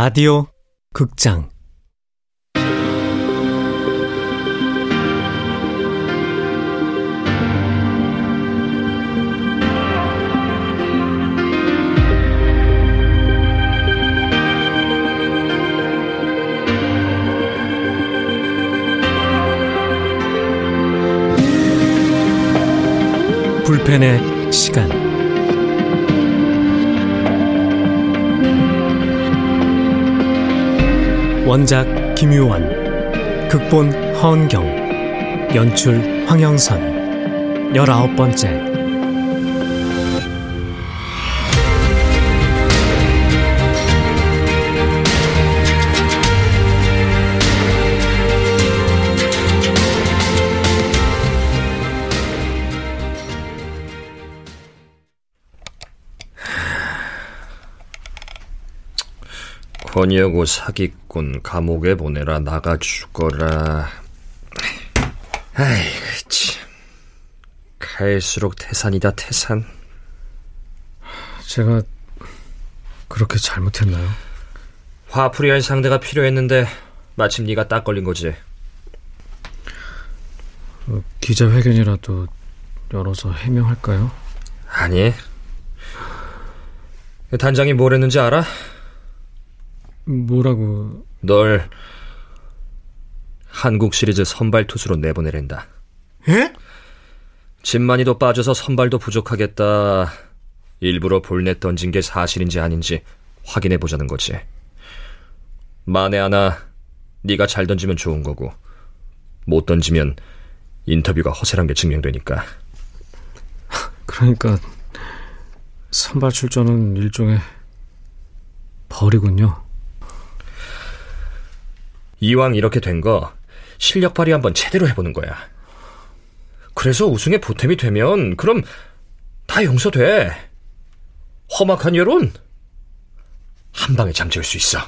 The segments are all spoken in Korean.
라디오 극장. 불펜의 시간 원작 김유원 극본 허은경 연출 황영선. 열아홉 번째 권여고 사기꾼 감옥에 보내라 나가 죽어라 아이고 참 갈수록 태산이다 태산 제가 그렇게 잘못했나요? 화풀이할 상대가 필요했는데 마침 네가 딱 걸린 거지 어, 기자회견이라도 열어서 해명할까요? 아니 단장이 뭘 했는지 알아? 뭐라고? 널 한국 시리즈 선발 투수로 내보내랜다. 예? 진만이도 빠져서 선발도 부족하겠다. 일부러 볼넷 던진 게 사실인지 아닌지 확인해 보자는 거지. 만에 하나 네가 잘 던지면 좋은 거고 못 던지면 인터뷰가 허세란 게 증명되니까. 그러니까 선발 출전은 일종의 벌이군요. 이왕 이렇게 된 거 실력 발휘 한번 제대로 해보는 거야. 그래서 우승에 보탬이 되면 그럼 다 용서돼. 험악한 여론 한 방에 잠재울 수 있어.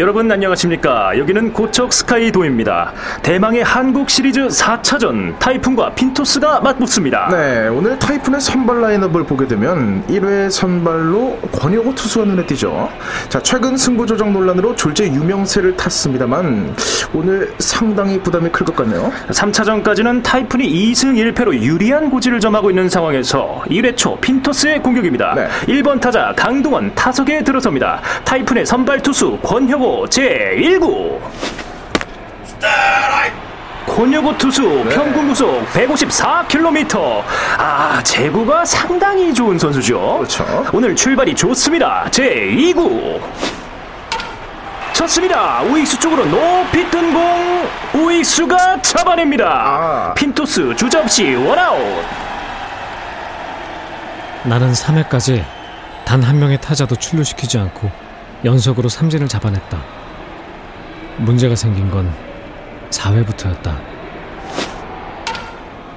여러분 안녕하십니까? 여기는 고척 스카이돔입니다. 대망의 한국 시리즈 4차전 타이푼과 핀토스가 맞붙습니다. 네 오늘 타이푼의 선발 라인업을 보게 되면 1회 선발로 권혁호 투수가 눈에 띄죠. 자 최근 승부 조정 논란으로 졸지에 유명세를 탔습니다만 오늘 상당히 부담이 클 것 같네요. 3차전까지는 타이푼이 2승 1패로 유리한 고지를 점하고 있는 상황에서 1회 초 핀토스의 공격입니다. 네. 1번 타자 강동원 타석에 들어섭니다. 타이푼의 선발 투수 권혁호 제1구. 권혁호 투수 평균 구속 154km 아 제구가 상당히 좋은 선수죠. 그렇죠. 오늘 출발이 좋습니다. 제2구. 쳤습니다. 우익수 쪽으로 높이 뜬 공 우익수가 잡아냅니다. 아. 핀토스 주저없이 원아웃. 나는 3회까지 단 한 명의 타자도 출루시키지 않고 연속으로 삼진을 잡아냈다. 문제가 생긴 건 4회부터였다.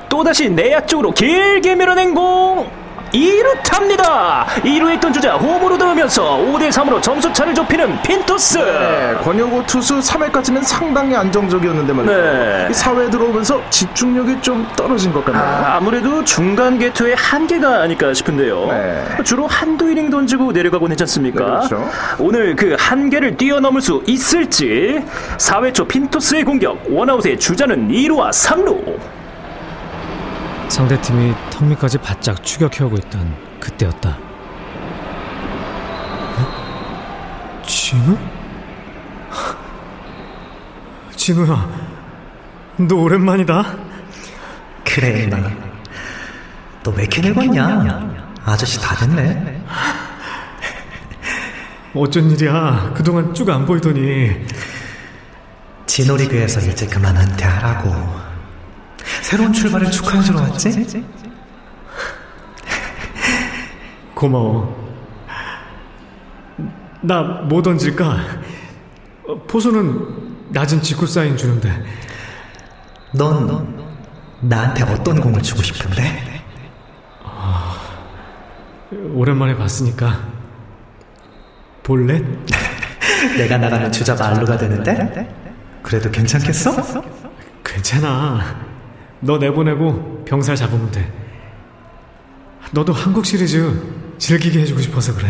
또다시 내야 쪽으로 길게 밀어낸 공 2루 탑니다. 2루에 있던 주자 홈으로 들어오면서 5대3으로 점수차를 좁히는 핀토스. 네, 권혁호 투수 3회까지는 상당히 안정적이었는데 말이죠. 네. 이 4회 들어오면서 집중력이 좀 떨어진 것 같네요. 아, 아무래도 중간 개투의 한계가 아닐까 싶은데요. 네. 주로 한두 이닝 던지고 내려가곤 했지 않습니까? 네, 그렇죠. 오늘 그 한계를 뛰어넘을 수 있을지 4회 초 핀토스의 공격 원아웃의 주자는 2루와 3루 상대팀이 턱 밑까지 바짝 추격해오고 있던 그때였다. 어? 진우? 진우야, 너 오랜만이다. 그래 나. 너 왜 이렇게 늙었냐? 아저씨 다 됐네. 어쩐 일이야? 그동안 쭉 안 보이더니. 진호리그에서 이제 그만 은퇴하라고. 새로운 출발을 축하해 주러 왔지? 고마워. 나 뭐 던질까? 어, 포수는 낮은 직구 사인 주는데. 넌 나한테 어떤 공을 주고 싶은데? 아, 오랜만에 봤으니까 볼넷? 내가 나가는 주자 말로가 되는데? 그래도 괜찮겠어? 괜찮아. 너 내보내고 병살 잡으면 돼. 너도 한국 시리즈 즐기게 해주고 싶어서 그래.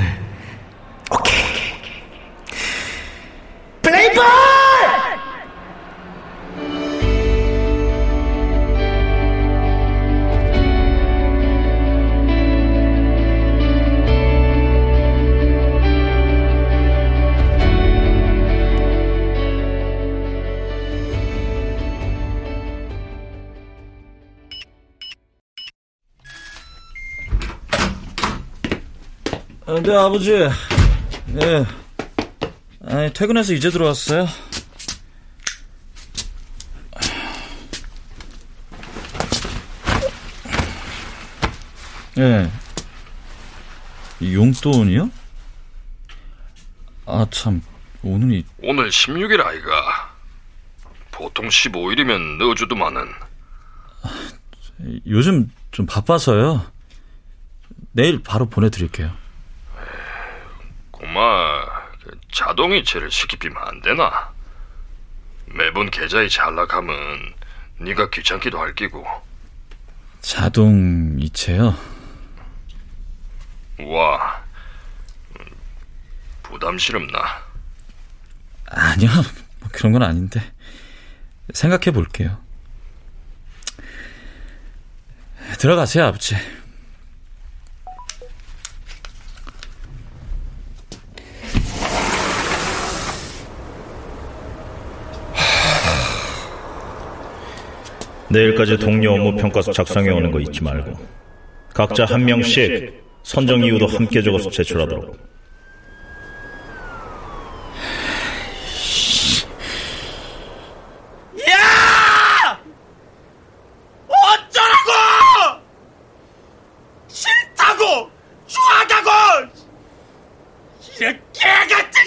네, 아버지. 네. 아니, 퇴근해서 이제 들어왔어요. 예. 네. 용돈이요? 아, 참, 오늘이. 오늘 16일 아이가. 보통 15일이면 넣어주더만은. 요즘 좀 바빠서요. 내일 바로 보내드릴게요. 고마, 그 자동이체를 시키면 안 되나? 매번 잘 나가면 네가 귀찮기도 할 끼고. 자동이체요? 와, 음, 부담스럽나? 아니요, 뭐 그런 건 아닌데. 생각해 볼게요. 들어가세요, 아버지. 내일까지 동료 업무 평가서 작성해 오는 거 잊지 말고 각자 한 명씩 선정 이유도 함께 적어서 제출하도록. 개같은...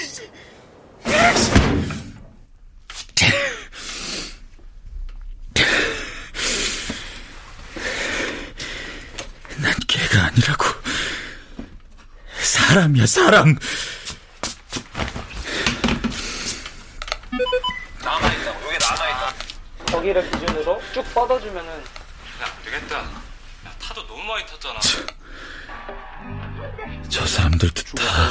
난 개가 아니라고. 사람이야, 사람. 남아있다고, 여기 남아있다. 저기를 기준으로 쭉 뻗어주면은. 야, 안 되겠다. 야, 타도 너무 많이 탔잖아. 저 사람들도 다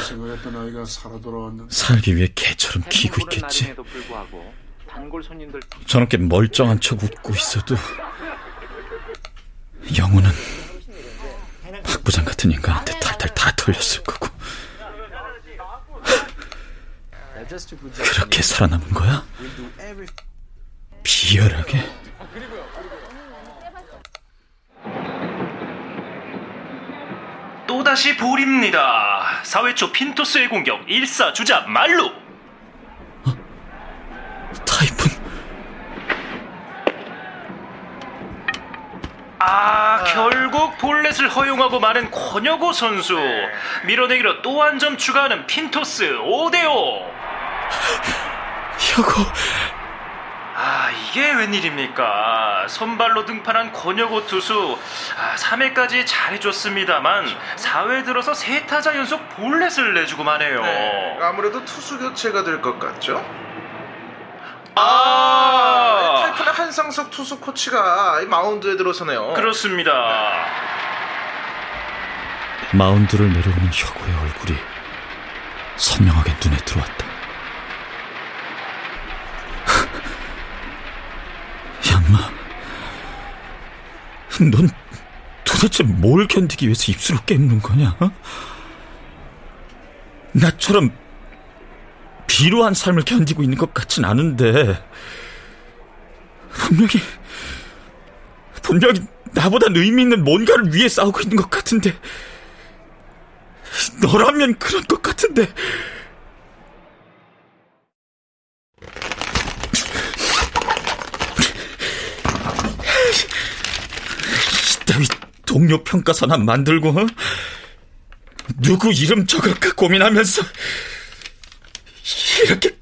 살기 위해 개처럼 키고 있겠지. 저렇게 멀쩡한 척 웃고 있어도 영우는 박 부장 같은 인간한테 탈탈 다 털렸을 거고 그렇게 살아남은 거야? 비열하게 또다시 볼입니다. 4회 초 핀토스의 공격 1사 주자 말루. 타이푼. 아, 결국 볼넷을 허용하고 마는 권혁호 선수. 밀어내기로 또 한 점 추가하는 핀토스 5대5. 혁호. 아, 이게 웬일입니까? 선발로 등판한 권혁호 투수. 아, 3회까지 잘해줬습니다만 4회 들어서 세 타자 연속 볼넷을 내주고 마네요. 네, 아무래도 투수 교체가 될 것 같죠? 아, 타이푼의 한상석 투수 코치가 마운드에 들어서네요. 그렇습니다. 마운드를 내려오는 혁우의 얼굴이 선명하게 눈에 들어왔다. 양마, 넌 도대체 뭘 견디기 위해서 입술을 깨무는 거냐? 어? 나처럼 비루한 삶을 견디고 있는 것 같진 않은데 분명히 분명히 나보다 의미 있는 뭔가를 위해 싸우고 있는 것 같은데 너라면 그런 것 같은데 이따위 동료 평가서나 만들고 어? 누구 이름 적을까 고민하면서 이렇게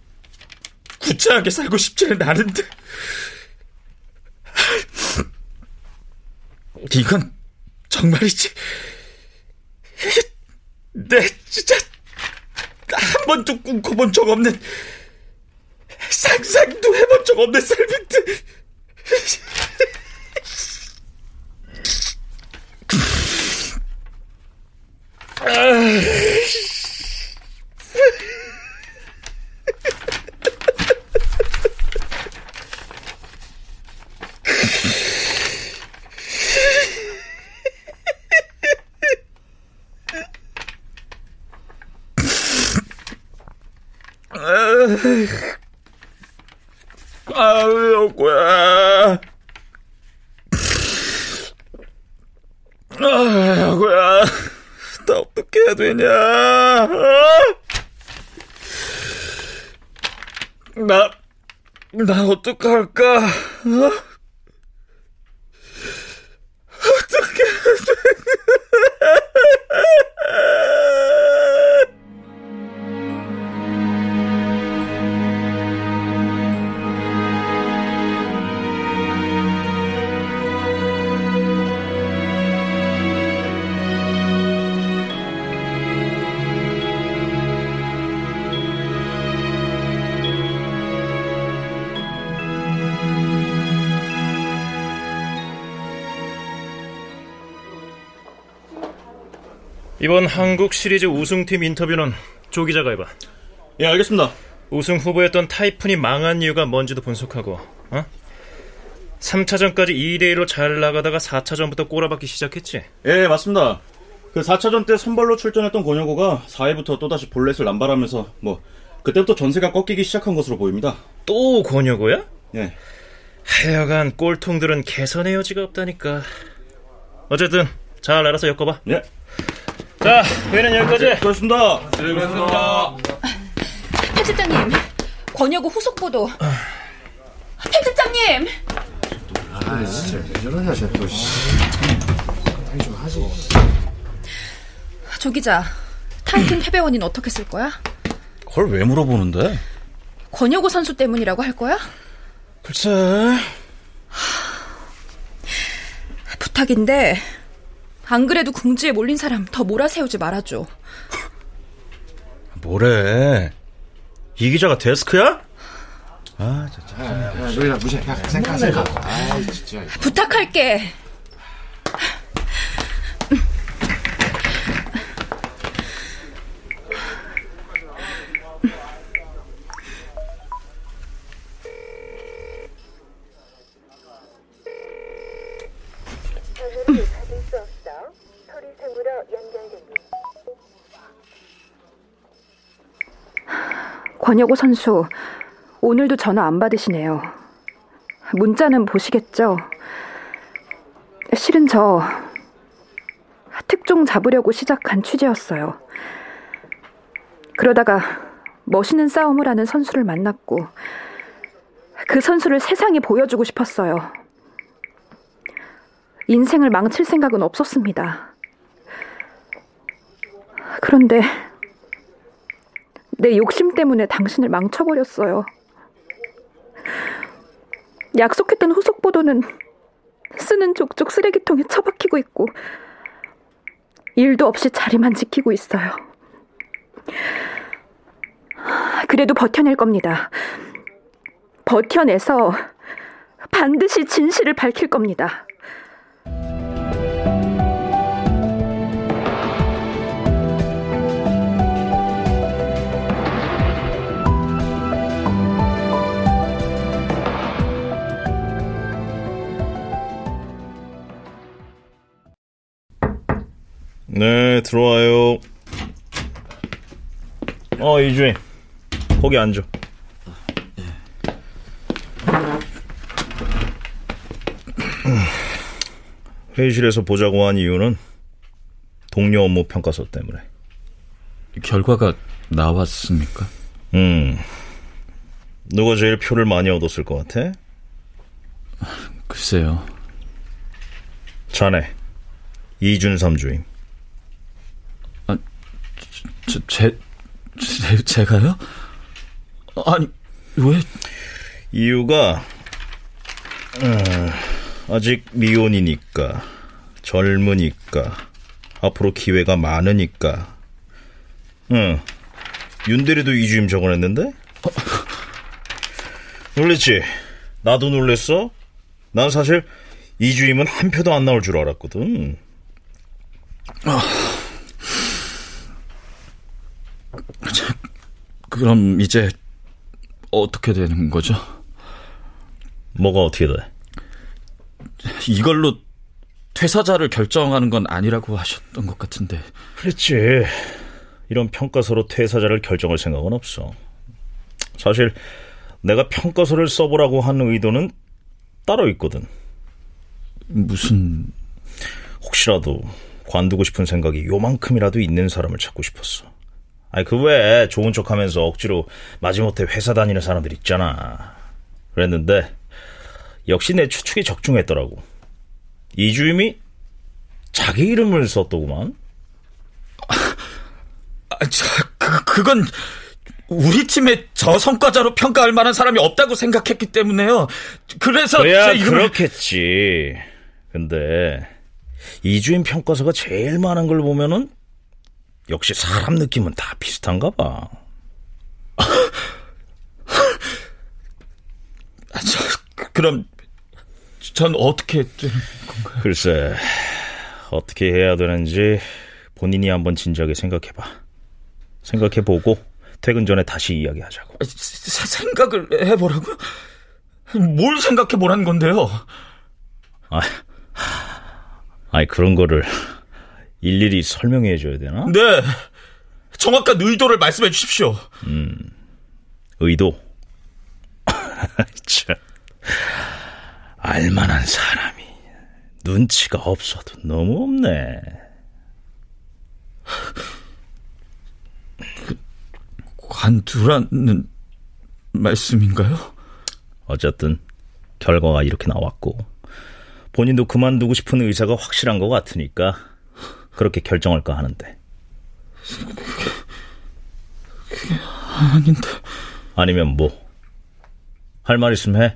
구차하게 살고 싶지는 않은데 이건 정말이지. 내 진짜 한 번도 꿈꿔본 적 없는 상상도 해본 적 없는 삶인데. 아유, 여구야. 아, 여구야. 나 되냐? 어? 나, 나 어떡할까? 어? 이번 한국 시리즈 우승팀 인터뷰는 조 기자가 해봐. 예, 알겠습니다. 우승 후보였던 타이푼이 망한 이유가 뭔지도 분석하고, 어? 3차전까지 2대1로 잘 나가다가 4차전부터 꼬라박기 시작했지? 예, 맞습니다. 그 4차전 때 선발로 출전했던 권혁호가 4회부터 또다시 볼넷을 남발하면서 뭐 그때부터 전세가 꺾이기 시작한 것으로 보입니다. 또 권혁호야? 예. 하여간 꼴통들은 개선의 여지가 없다니까. 어쨌든 잘 알아서 엮어봐. 예. 자, 회의는 여기까지. 네, 고맙습니다. 고맙습니다. 편집장님, 권여구 후속 보도. 편집장님. 아, 진짜 왜 저러냐, 쟤 또. 씨. 아니 좀 하지. 조 기자, 타이틀 패배원인 어떻게 쓸 거야? 그걸 왜 물어보는데? 권여구 선수 때문이라고 할 거야? 글쎄. 부탁인데 안 그래도 궁지에 몰린 사람 더 몰아세우지 말아줘. 뭐래? 이 기자가 데스크야? 아, 진짜. 야, 야, 너희나 무시해. 야, 생각, 생각. 아, 진짜. 부탁할게. 권여고 선수, 오늘도 전화 안 받으시네요. 문자는 보시겠죠? 실은 저 특종 잡으려고 시작한 취재였어요. 그러다가 멋있는 싸움을 하는 선수를 만났고 그 선수를 세상에 보여주고 싶었어요. 인생을 망칠 생각은 없었습니다. 그런데 내 욕심 때문에 당신을 망쳐버렸어요. 약속했던 후속 보도는 쓰는 족족 쓰레기통에 처박히고 있고 일도 없이 자리만 지키고 있어요. 그래도 버텨낼 겁니다. 버텨내서 반드시 진실을 밝힐 겁니다. 네, 들어와요. 어, 이주인. 거기 앉아. 회의실에서 보자고 한 이유는 동료 업무 평가서 때문에. 결과가 나왔습니까? 음. 누가 제일 표를 많이 얻었을 것 같아? 글쎄요. 자네. 이준삼 주임. 저, 제, 제, 제가요? 아니, 왜? 이유가, 음, 아직 미혼이니까 젊으니까 앞으로 기회가 많으니까. 응. 윤대리도 이주임 적어냈는데? 놀랬지? 나도 놀랬어? 난 사실 이주임은 한 표도 안 나올 줄 알았거든. 아, 그럼 이제 어떻게 되는 거죠? 뭐가 어떻게 돼? 이걸로 퇴사자를 결정하는 건 아니라고 하셨던 것 같은데. 그렇지. 이런 평가서로 퇴사자를 결정할 생각은 없어. 사실 내가 평가서를 써보라고 한 의도는 따로 있거든. 무슨 혹시라도 관두고 싶은 생각이 요만큼이라도 있는 사람을 찾고 싶었어. 아니 그 외에 좋은 척하면서 억지로 마지못해 회사 다니는 사람들 있잖아. 그랬는데 역시 내 추측이 적중했더라고. 이주임이 자기 이름을 썼더구만. 아, 저, 그, 그건 우리 팀의 저 성과자로 평가할 만한 사람이 없다고 생각했기 때문에요. 그래서 제 이름을... 그렇겠지. 근데 이주임 평가서가 제일 많은 걸 보면은 역시 사람 느낌은 다 비슷한가 봐. 아, 저, 그럼 전 어떻게 되는 건가요? 글쎄, 어떻게 해야 되는지 본인이 한번 진지하게 생각해봐. 생각해보고 퇴근 전에 다시 이야기하자고. 아, 생각을 해보라고? 뭘 생각해보라는 건데요? 아, 아니 그런 거를 일일이 설명해 줘야 되나? 네. 정확한 의도를 말씀해 주십시오. 음, 의도. 참. 알만한 사람이 눈치가 없어도 너무 없네. 그, 관두라는 말씀인가요? 어쨌든 결과가 이렇게 나왔고 본인도 그만두고 싶은 의사가 확실한 것 같으니까 그렇게 결정할까 하는데. 그게, 그게 아닌데. 아니면 뭐? 할 말 있으면 해.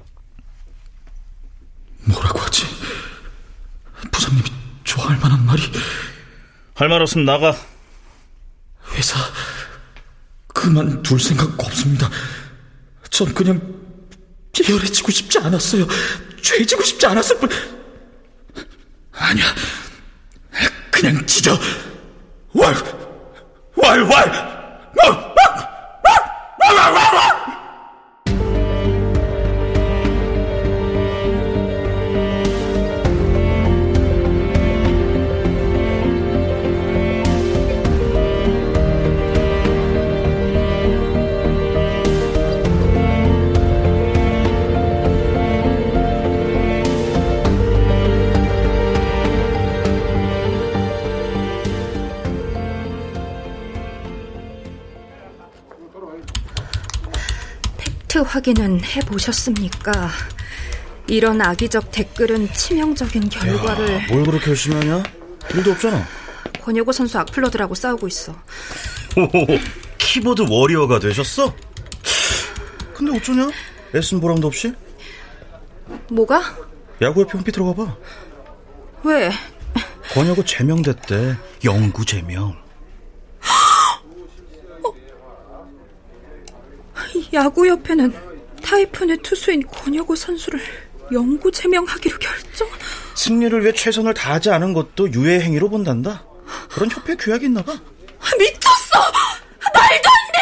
뭐라고 하지? 부장님이 좋아할 만한 말이. 할 말 없으면 나가. 회사 그만 둘 생각 없습니다. 전 그냥 비열해지고 싶지 않았어요. 죄지고 싶지 않았을 뿐. 아니야. 그냥 찢어 왈왈왈 왈왈왈왈왈 확인은 해보셨습니까? 이런 악의적 댓글은 치명적인 결과를 야, 뭘 그렇게 열심히 하냐? 일도 없잖아. 권혁호 선수 악플러들하고 싸우고 있어. 오, 키보드 워리어가 되셨어? 근데 어쩌냐? 레슨 보람도 없이? 뭐가? 야구협회 홈피 들어가 봐. 왜? 권혁호 제명됐대. 영구 제명. 야구협회는 타이푼의 투수인 권혁호 선수를 영구 제명하기로 결정? 승리를 위해 최선을 다하지 않은 것도 유해 행위로 본단다. 그런 협회 규약이 있나 봐. 미쳤어! 말도 안 돼!